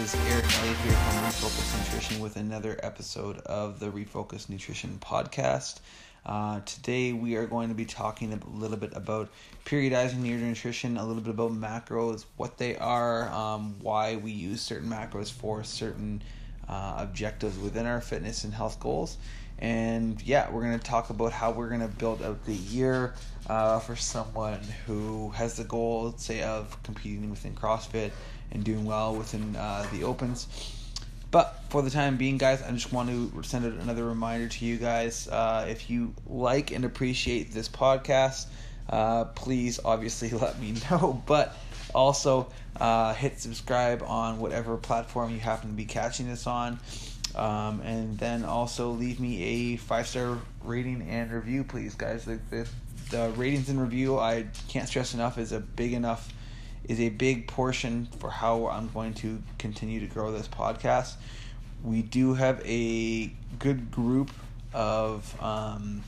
is Eric Elliott here from Refocus Nutrition with another episode of the Refocus Nutrition podcast. Uh, today we are going to be talking a little bit about periodizing your nutrition, a little bit about macros, what they are, um, why we use certain macros for certain uh, objectives within our fitness and health goals. And yeah, we're going to talk about how we're going to build out the year uh, for someone who has the goal, say, of competing within CrossFit and doing well within uh, the opens. But for the time being, guys, I just want to send another reminder to you guys. Uh, if you like and appreciate this podcast, uh, please obviously let me know. But also uh, hit subscribe on whatever platform you happen to be catching this on. Um, and then also leave me a five star rating and review, please, guys. The, the, the ratings and review, I can't stress enough, is a big enough is a big portion for how I'm going to continue to grow this podcast. We do have a good group of um,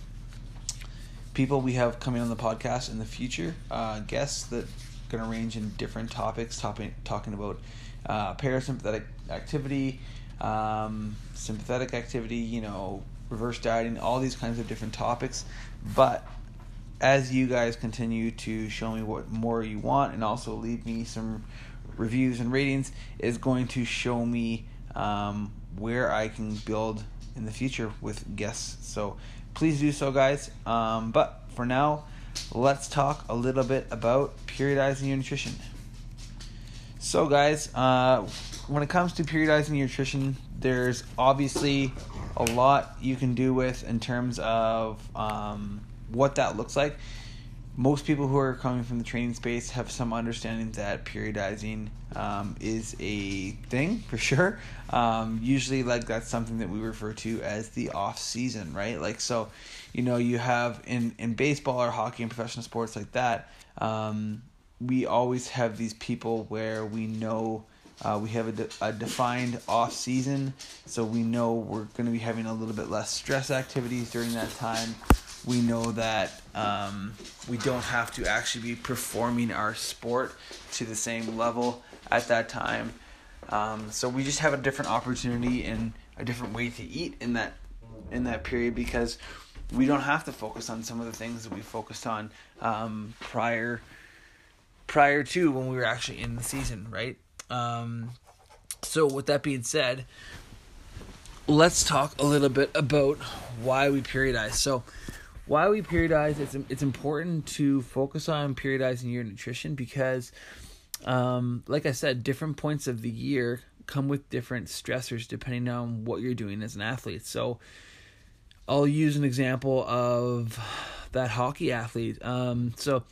people we have coming on the podcast in the future, uh, guests that going to range in different topics, topic, talking about uh, parasympathetic activity, um, sympathetic activity, you know, reverse dieting, all these kinds of different topics. But as you guys continue to show me what more you want and also leave me some reviews and ratings is going to show me um, where I can build in the future with guests. So please do so, guys. Um, but for now, let's talk a little bit about periodizing your nutrition. So, guys, uh, when it comes to periodizing your nutrition, there's obviously a lot you can do with in terms of um, what that looks like. Most people who are coming from the training space have some understanding that periodizing um, is a thing for sure. Um, usually, like that's something that we refer to as the off season, right? Like so, you know, you have in in baseball or hockey and professional sports like that. Um, we always have these people where we know uh, we have a, de- a defined off season, so we know we're going to be having a little bit less stress activities during that time we know that um, we don't have to actually be performing our sport to the same level at that time. Um, so we just have a different opportunity and a different way to eat in that in that period because we don't have to focus on some of the things that we focused on um, prior prior to when we were actually in the season, right? Um, so with that being said, let's talk a little bit about why we periodize. So why we periodize it's it's important to focus on periodizing your nutrition because um, like I said different points of the year come with different stressors depending on what you're doing as an athlete. So I'll use an example of that hockey athlete. Um, so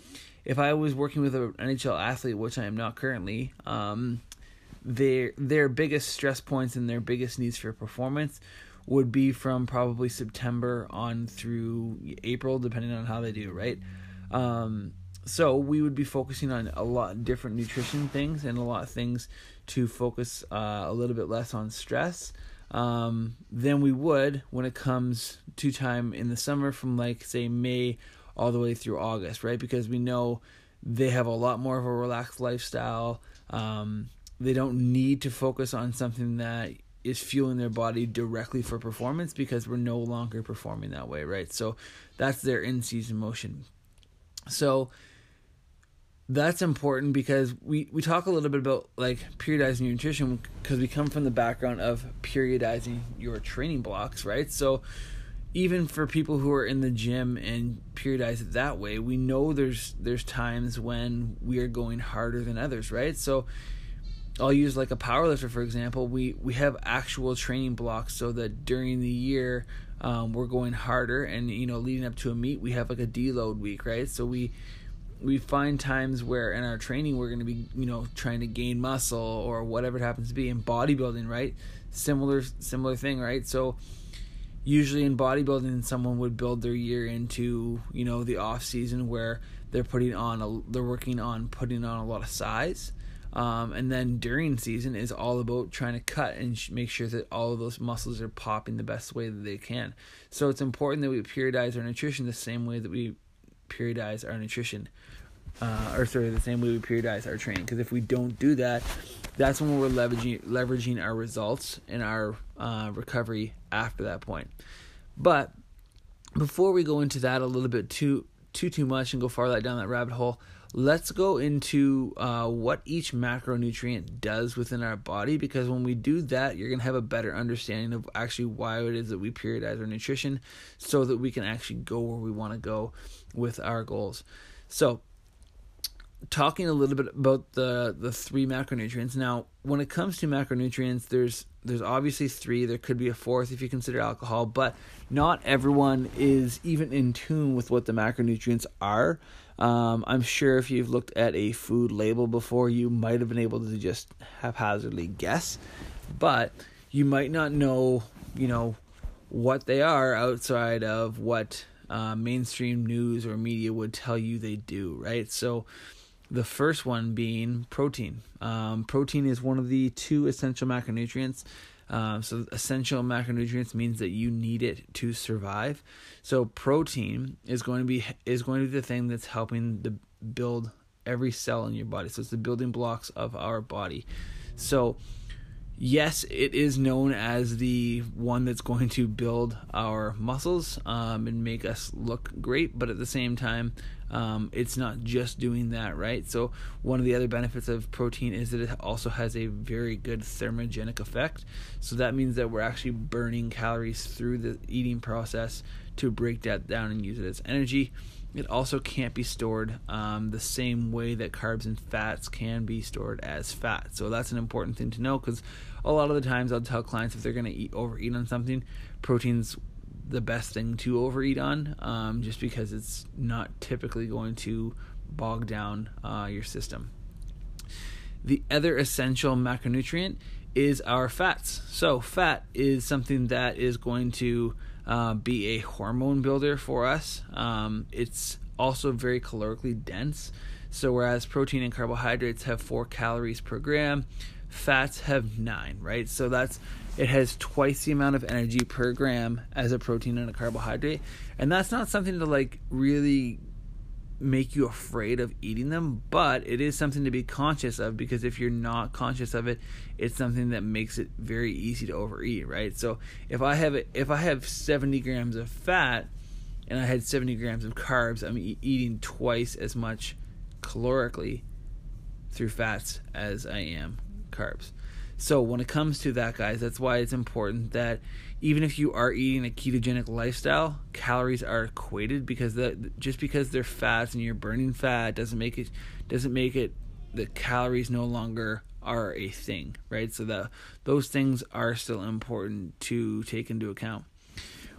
if I was working with an NHL athlete which I am not currently um, their their biggest stress points and their biggest needs for performance would be from probably September on through April, depending on how they do, right? Um, so we would be focusing on a lot different nutrition things and a lot of things to focus uh, a little bit less on stress um, than we would when it comes to time in the summer from like say May all the way through August, right? Because we know they have a lot more of a relaxed lifestyle. Um, they don't need to focus on something that is fueling their body directly for performance because we're no longer performing that way, right? So that's their in season motion. So that's important because we, we talk a little bit about like periodizing your nutrition because we come from the background of periodizing your training blocks, right? So even for people who are in the gym and periodize it that way, we know there's there's times when we are going harder than others, right? So I'll use like a powerlifter for example. We we have actual training blocks so that during the year um, we're going harder, and you know leading up to a meet we have like a deload week, right? So we we find times where in our training we're going to be you know trying to gain muscle or whatever it happens to be in bodybuilding, right? Similar similar thing, right? So usually in bodybuilding someone would build their year into you know the off season where they're putting on a, they're working on putting on a lot of size um, and then during season is all about trying to cut and sh- make sure that all of those muscles are popping the best way that they can. So it's important that we periodize our nutrition the same way that we periodize our nutrition, uh, or sorry, the same way we periodize our training. Because if we don't do that, that's when we're leveraging leveraging our results and our uh, recovery after that point. But before we go into that a little bit too too too much and go far that down that rabbit hole, let's go into uh, what each macronutrient does within our body because when we do that, you're going to have a better understanding of actually why it is that we periodize our nutrition so that we can actually go where we want to go with our goals. So, talking a little bit about the the three macronutrients. Now, when it comes to macronutrients, there's there's obviously three. There could be a fourth if you consider alcohol, but not everyone is even in tune with what the macronutrients are. Um, I'm sure if you've looked at a food label before, you might have been able to just haphazardly guess, but you might not know, you know, what they are outside of what uh, mainstream news or media would tell you they do, right? So, the first one being protein. Um, protein is one of the two essential macronutrients. Um, so essential macronutrients means that you need it to survive. So protein is going to be is going to be the thing that's helping to build every cell in your body. So it's the building blocks of our body. So yes, it is known as the one that's going to build our muscles um, and make us look great, but at the same time, um, it's not just doing that, right? So, one of the other benefits of protein is that it also has a very good thermogenic effect. So, that means that we're actually burning calories through the eating process to break that down and use it as energy. It also can't be stored um, the same way that carbs and fats can be stored as fat. So that's an important thing to know because a lot of the times I'll tell clients if they're going to eat overeat on something, protein's the best thing to overeat on, um, just because it's not typically going to bog down uh, your system. The other essential macronutrient is our fats. So fat is something that is going to uh, be a hormone builder for us. Um, it's also very calorically dense. So, whereas protein and carbohydrates have four calories per gram, fats have nine, right? So, that's it has twice the amount of energy per gram as a protein and a carbohydrate. And that's not something to like really make you afraid of eating them, but it is something to be conscious of because if you're not conscious of it, it's something that makes it very easy to overeat, right? So if I have if I have 70 grams of fat and I had 70 grams of carbs, I'm e- eating twice as much calorically through fats as I am carbs. So when it comes to that, guys, that's why it's important that even if you are eating a ketogenic lifestyle, calories are equated because that just because they're fats and you're burning fat doesn't make it doesn't make it the calories no longer are a thing, right? So that those things are still important to take into account.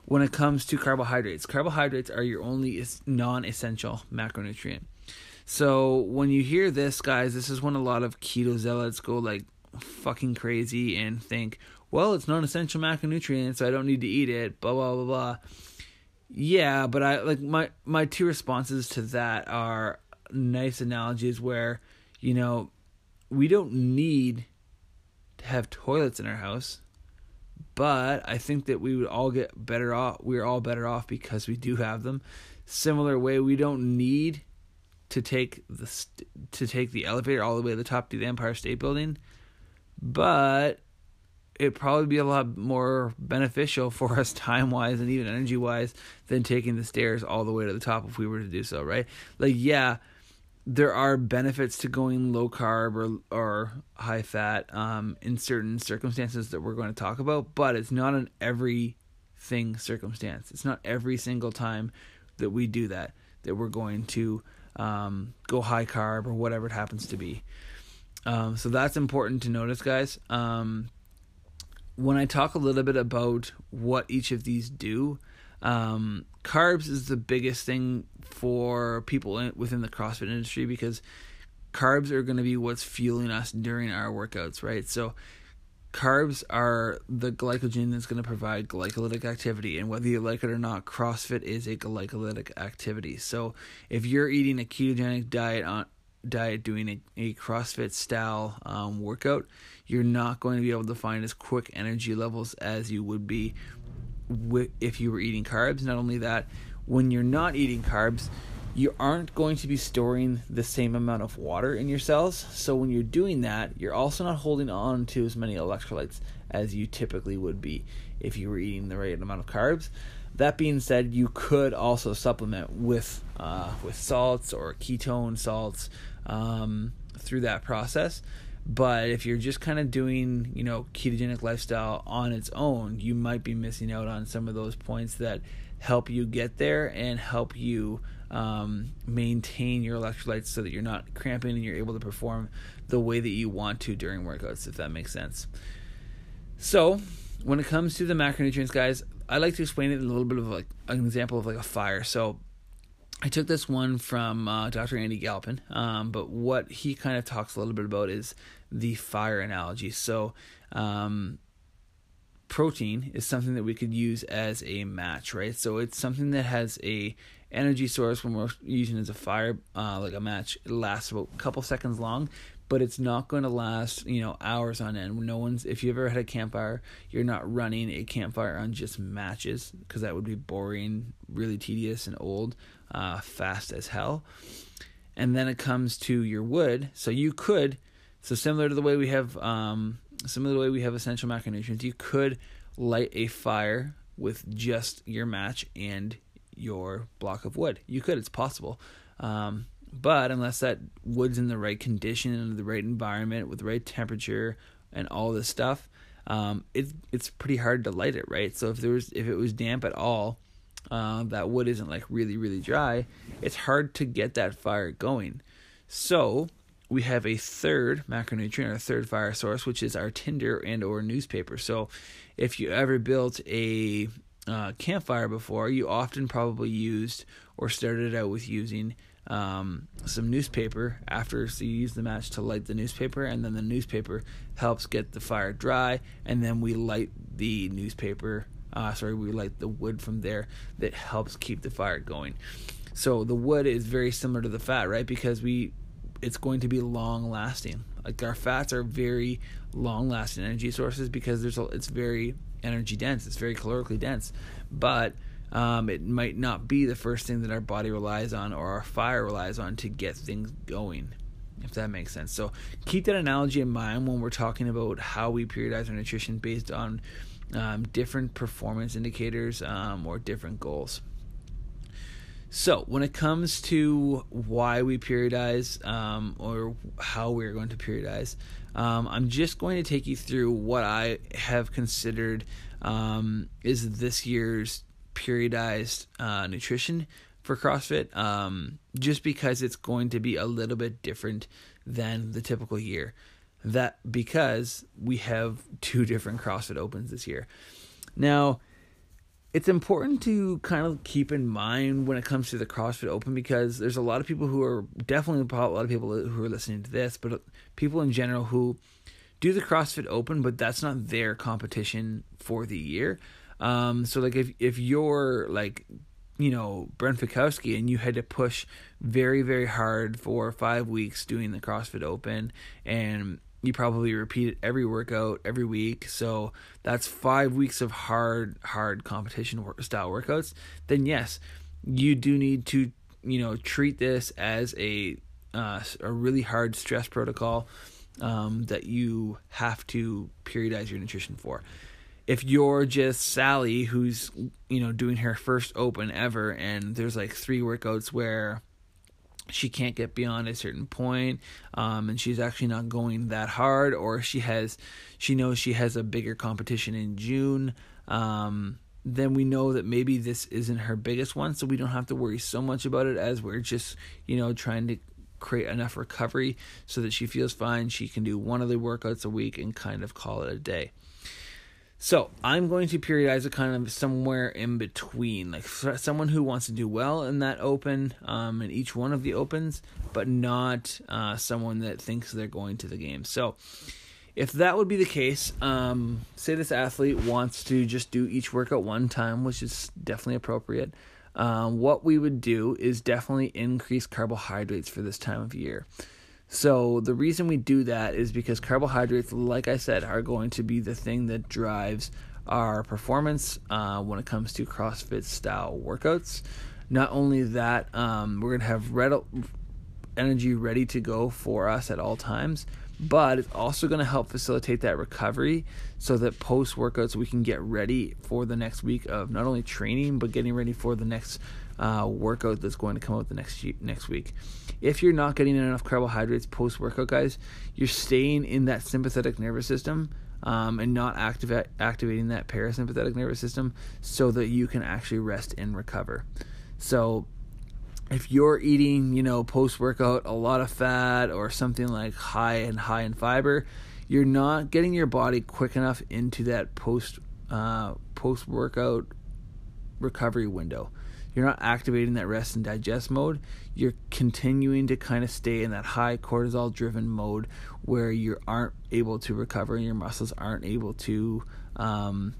When it comes to carbohydrates, carbohydrates are your only non-essential macronutrient. So when you hear this, guys, this is when a lot of keto zealots go like, fucking crazy and think, well, it's non-essential macronutrient, so I don't need to eat it. Blah blah blah blah. Yeah, but I like my my two responses to that are nice analogies where, you know, we don't need to have toilets in our house, but I think that we would all get better off. We're all better off because we do have them. Similar way, we don't need to take the to take the elevator all the way to the top to the Empire State Building but it'd probably be a lot more beneficial for us time wise and even energy wise than taking the stairs all the way to the top if we were to do so, right? Like, yeah, there are benefits to going low carb or or high fat um, in certain circumstances that we're going to talk about, but it's not an everything circumstance. It's not every single time that we do that that we're going to um, go high carb or whatever it happens to be. Um, so that's important to notice, guys. Um, when I talk a little bit about what each of these do, um, carbs is the biggest thing for people in, within the CrossFit industry because carbs are going to be what's fueling us during our workouts, right? So carbs are the glycogen that's going to provide glycolytic activity and whether you like it or not crossfit is a glycolytic activity so if you're eating a ketogenic diet on diet doing a, a CrossFit style um, workout, you're not going to be able to find as quick energy levels as you would be if you were eating carbs. Not only that, when you're not eating carbs, you aren't going to be storing the same amount of water in your cells. So when you're doing that, you're also not holding on to as many electrolytes as you typically would be if you were eating the right amount of carbs. That being said, you could also supplement with uh, with salts or ketone salts um, through that process. But if you're just kind of doing, you know, ketogenic lifestyle on its own, you might be missing out on some of those points that help you get there and help you um, maintain your electrolytes so that you're not cramping and you're able to perform the way that you want to during workouts, if that makes sense. So, when it comes to the macronutrients, guys, I like to explain it a little bit of like an example of like a fire. So, I took this one from uh, Dr. Andy Galpin, um, but what he kind of talks a little bit about is the fire analogy. So, um, protein is something that we could use as a match, right? So it's something that has a energy source when we're using as a fire, uh, like a match. It lasts about a couple seconds long, but it's not going to last, you know, hours on end. No one's. If you ever had a campfire, you're not running a campfire on just matches because that would be boring, really tedious, and old, uh, fast as hell. And then it comes to your wood. So you could, so similar to the way we have, um, similar to the way we have essential macronutrients, you could light a fire with just your match and your block of wood. You could, it's possible. Um, but unless that wood's in the right condition and the right environment with the right temperature and all this stuff, um, it's it's pretty hard to light it, right? So if there was if it was damp at all, uh, that wood isn't like really really dry. It's hard to get that fire going. So we have a third macronutrient or third fire source, which is our tinder and or newspaper. So if you ever built a uh, campfire before, you often probably used or started out with using um, some newspaper after so you use the match to light the newspaper and then the newspaper helps get the fire dry and then we light the newspaper uh, sorry we light the wood from there that helps keep the fire going. So the wood is very similar to the fat right? Because we it's going to be long lasting like our fats are very long lasting energy sources because there's a, it's very energy dense. It's very calorically dense, but um, it might not be the first thing that our body relies on or our fire relies on to get things going, if that makes sense. So keep that analogy in mind when we're talking about how we periodize our nutrition based on um, different performance indicators um, or different goals. So, when it comes to why we periodize um, or how we're going to periodize, um, I'm just going to take you through what I have considered um, is this year's periodized uh, nutrition for CrossFit, um, just because it's going to be a little bit different than the typical year. That because we have two different CrossFit Opens this year. Now, it's important to kind of keep in mind when it comes to the CrossFit Open because there's a lot of people who are definitely a lot of people who are listening to this, but people in general who do the CrossFit Open, but that's not their competition for the year. Um, so like if if you're like you know Brent Fikowski and you had to push very very hard for five weeks doing the CrossFit Open and you probably repeat it every workout every week so that's five weeks of hard hard competition style workouts then yes you do need to you know treat this as a uh, a really hard stress protocol um, that you have to periodize your nutrition for if you're just Sally who's you know doing her first open ever and there's like three workouts where she can't get beyond a certain point um, and she's actually not going that hard or she has she knows she has a bigger competition in june um, then we know that maybe this isn't her biggest one so we don't have to worry so much about it as we're just you know trying to create enough recovery so that she feels fine she can do one of the workouts a week and kind of call it a day so I'm going to periodize it kind of somewhere in between, like someone who wants to do well in that open, um, in each one of the opens, but not uh, someone that thinks they're going to the game. So if that would be the case, um, say this athlete wants to just do each workout one time, which is definitely appropriate. Um, what we would do is definitely increase carbohydrates for this time of year. So the reason we do that is because carbohydrates, like I said, are going to be the thing that drives our performance uh, when it comes to CrossFit style workouts. Not only that, um, we're gonna have red energy ready to go for us at all times, but it's also going to help facilitate that recovery so that post workouts we can get ready for the next week of not only training but getting ready for the next uh, workout that's going to come out the next next week. If you're not getting enough carbohydrates post workout, guys, you're staying in that sympathetic nervous system um, and not activate activating that parasympathetic nervous system so that you can actually rest and recover. So if you're eating, you know, post workout a lot of fat or something like high and high in fiber, you're not getting your body quick enough into that post uh, post workout recovery window. You're not activating that rest and digest mode. You're continuing to kind of stay in that high cortisol driven mode where you aren't able to recover and your muscles aren't able to um,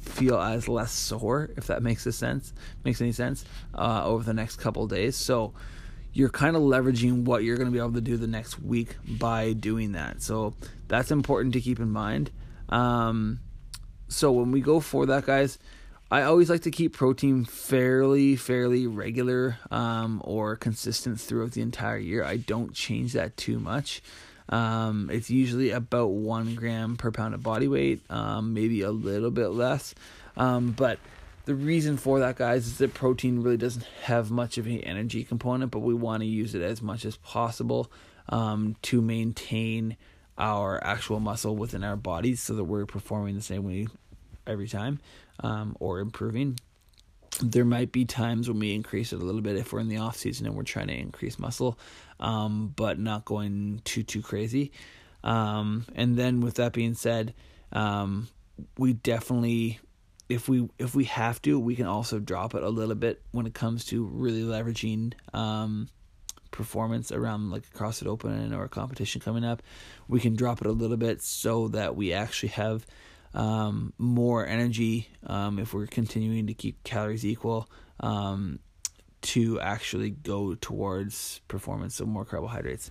feel as less sore, if that makes a sense, makes any sense, uh, over the next couple days. So you're kind of leveraging what you're going to be able to do the next week by doing that. So that's important to keep in mind. Um, so when we go for that, guys, I always like to keep protein fairly, fairly regular um, or consistent throughout the entire year. I don't change that too much. Um, it's usually about one gram per pound of body weight, um, maybe a little bit less. Um, but the reason for that, guys, is that protein really doesn't have much of an energy component, but we want to use it as much as possible um, to maintain our actual muscle within our bodies so that we're performing the same way every time um, or improving there might be times when we increase it a little bit if we're in the off season and we're trying to increase muscle, um, but not going too too crazy. Um, and then with that being said, um, we definitely if we if we have to, we can also drop it a little bit when it comes to really leveraging um, performance around like a CrossFit Open or a competition coming up. We can drop it a little bit so that we actually have um, more energy um, if we're continuing to keep calories equal um, to actually go towards performance so more carbohydrates.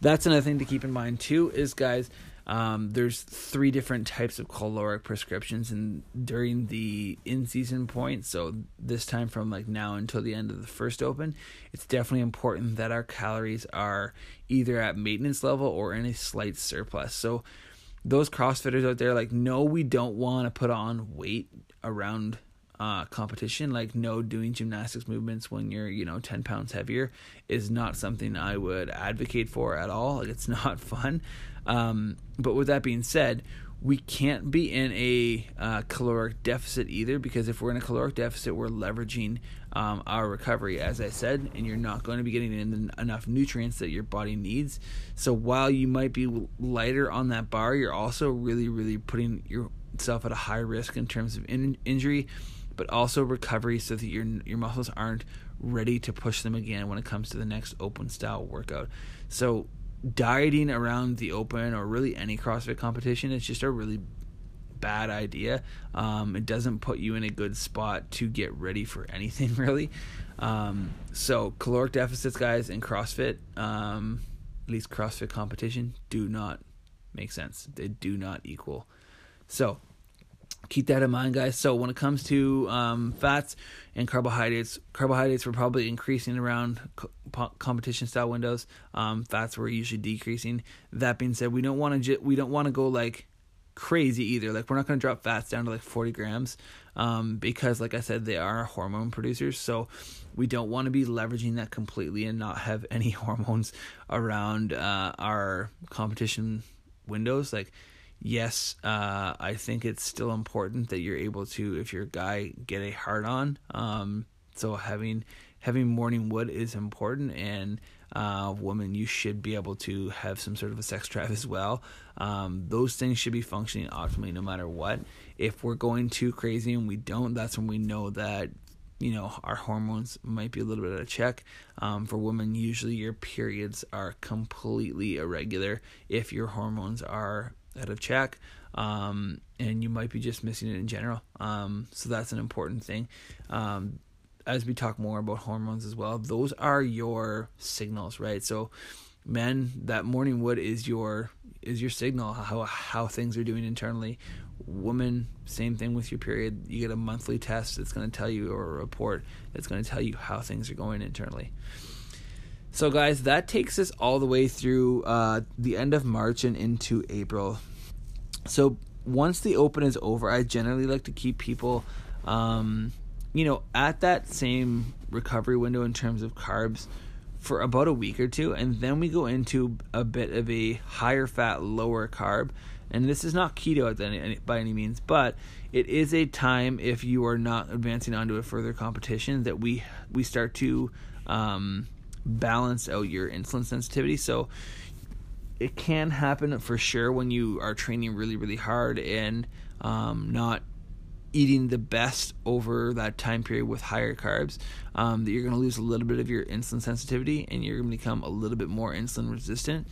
That's another thing to keep in mind too is guys um, there's three different types of caloric prescriptions and during the in-season point. So this time from like now until the end of the first open it's definitely important that our calories are either at maintenance level or in a slight surplus. So those CrossFitters out there, like, no, we don't want to put on weight around uh, competition. Like, no, doing gymnastics movements when you're, you know, 10 pounds heavier is not something I would advocate for at all. Like, it's not fun. Um, but with that being said, we can't be in a uh, caloric deficit either because if we're in a caloric deficit, we're leveraging um, our recovery, as I said, and you're not going to be getting in enough nutrients that your body needs. So while you might be lighter on that bar, you're also really, really putting yourself at a high risk in terms of in- injury, but also recovery, so that your your muscles aren't ready to push them again when it comes to the next open style workout. So dieting around the open or really any CrossFit competition is just a really bad idea. Um, it doesn't put you in a good spot to get ready for anything really. Um, so caloric deficits, guys, in CrossFit, um, at least CrossFit competition, do not make sense. They do not equal. So keep that in mind, guys. So when it comes to um, fats and carbohydrates, carbohydrates were probably increasing around co- competition style windows. Um, fats were usually decreasing. That being said, we don't want to ju- we don't want to go like crazy either. Like we're not going to drop fats down to like 40 grams um, because, like I said, they are hormone producers. So we don't want to be leveraging that completely and not have any hormones around uh, our competition windows. Like yes, uh, I think it's still important that you're able to, if you're a guy, get a hard on. Um, so having having morning wood is important, and uh, woman, you should be able to have some sort of a sex drive as well. Um, those things should be functioning optimally no matter what. If we're going too crazy and we don't, that's when we know that you know our hormones might be a little bit out of check um, for women usually your periods are completely irregular if your hormones are out of check, um, and you might be just missing it in general. Um, so that's an important thing. Um, as we talk more about hormones as well, those are your signals, right? So men, that morning wood is your is your signal how how things are doing internally. Woman, same thing with your period. You get a monthly test that's going to tell you, or a report that's going to tell you how things are going internally. So, guys, that takes us all the way through uh, the end of March and into April. So, once the open is over, I generally like to keep people, um, you know, at that same recovery window in terms of carbs for about a week or two, and then we go into a bit of a higher fat, lower carb. And this is not keto by any means, but it is a time if you are not advancing onto a further competition that we we start to um, balance out your insulin sensitivity. So it can happen for sure when you are training really really hard and um, not eating the best over that time period with higher carbs um, that you're going to lose a little bit of your insulin sensitivity and you're going to become a little bit more insulin resistant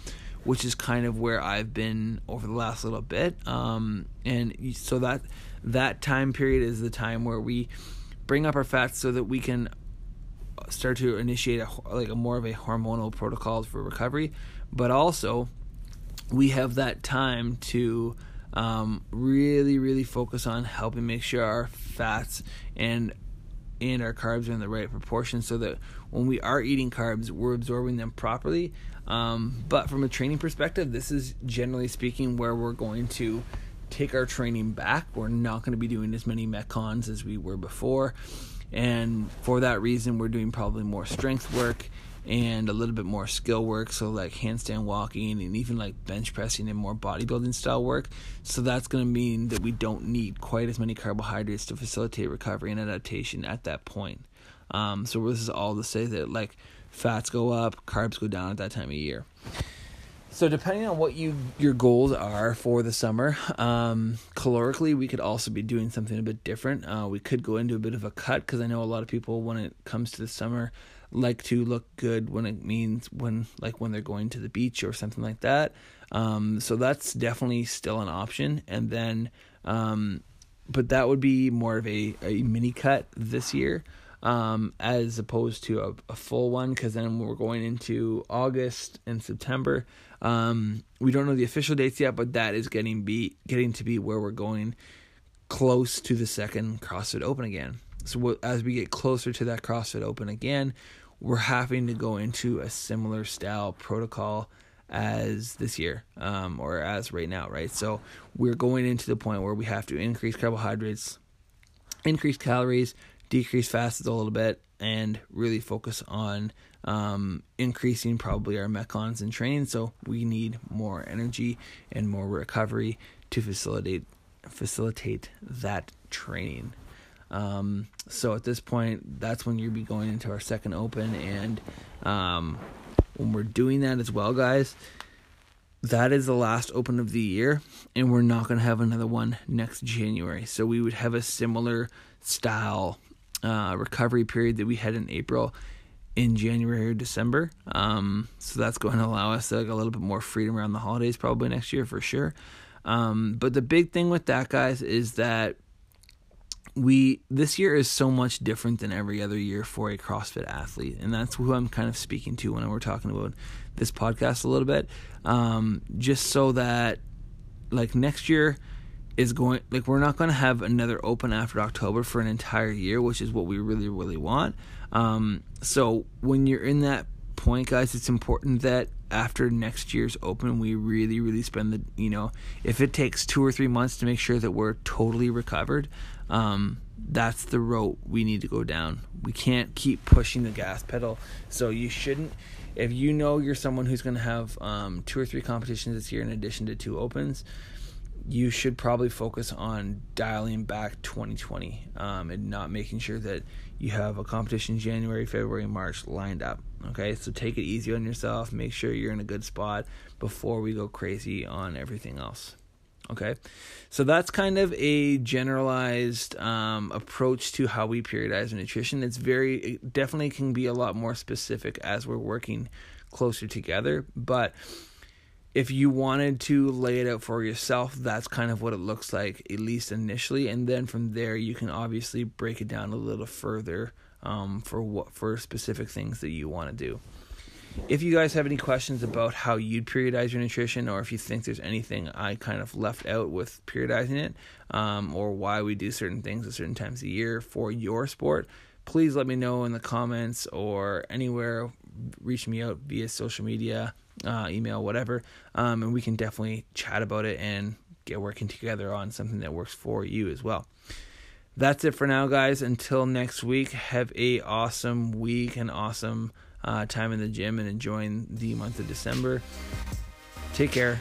which is kind of where I've been over the last little bit um, and so that that time period is the time where we bring up our fats so that we can start to initiate a, like a more of a hormonal protocol for recovery but also we have that time to um, really, really focus on helping make sure our fats and and our carbs are in the right proportion so that when we are eating carbs, we're absorbing them properly. Um, but from a training perspective, this is generally speaking where we're going to take our training back. We're not going to be doing as many metcons as we were before. And for that reason, we're doing probably more strength work and a little bit more skill work, so like handstand walking and even like bench pressing and more bodybuilding style work. So that's going to mean that we don't need quite as many carbohydrates to facilitate recovery and adaptation at that point. Um, so this is all to say that like fats go up, carbs go down at that time of year. So depending on what you your goals are for the summer, um, calorically we could also be doing something a bit different. Uh, we could go into a bit of a cut because I know a lot of people when it comes to the summer like to look good when it means when like when they're going to the beach or something like that. Um, so that's definitely still an option. And then, um, but that would be more of a, a mini cut this year um, as opposed to a, a full one because then we're going into August and September. Um, we don't know the official dates yet, but that is getting be getting to be where we're going close to the second CrossFit Open again. So as we get closer to that CrossFit Open again, we're having to go into a similar style protocol as this year um, or as right now, right? So we're going into the point where we have to increase carbohydrates, increase calories, decrease fasts a little bit, and really focus on um, increasing probably our metcons in training. So we need more energy and more recovery to facilitate facilitate that training. Um, so at this point, that's when you'll be going into our second open, and um, when we're doing that as well, guys, that is the last open of the year, and we're not going to have another one next January. So we would have a similar style uh, recovery period that we had in April in January or December. Um, so that's going to allow us like, a little bit more freedom around the holidays, probably next year for sure. Um, but the big thing with that, guys, is that we this year is so much different than every other year for a CrossFit athlete, and that's who I'm kind of speaking to when we're talking about this podcast a little bit. Um, just so that, like next year is going, like we're not going to have another open after October for an entire year, which is what we really really want. Um, so when you're in that point, guys, it's important that after next year's open, we really, really spend the, you know, if it takes two or three months to make sure that we're totally recovered, um, that's the road we need to go down. We can't keep pushing the gas pedal. So you shouldn't. If you know you're someone who's going to have um, two or three competitions this year in addition to two opens, you should probably focus on dialing back 2020 um, and not making sure that you have a competition January, February, March lined up. Okay, so take it easy on yourself. Make sure you're in a good spot before we go crazy on everything else. Okay, so that's kind of a generalized um, approach to how we periodize nutrition. It's very, it definitely can be a lot more specific as we're working closer together. But if you wanted to lay it out for yourself, that's kind of what it looks like, at least initially. And then from there, you can obviously break it down a little further um, for what for specific things that you want to do. If you guys have any questions about how you'd periodize your nutrition, or if you think there's anything I kind of left out with periodizing it, um, or why we do certain things at certain times of year for your sport, please let me know in the comments or anywhere. Reach me out via social media, uh, email, whatever, um, and we can definitely chat about it and get working together on something that works for you as well. That's it for now, guys. Until next week, have a awesome week and awesome uh, time in the gym and enjoying the month of December. Take care.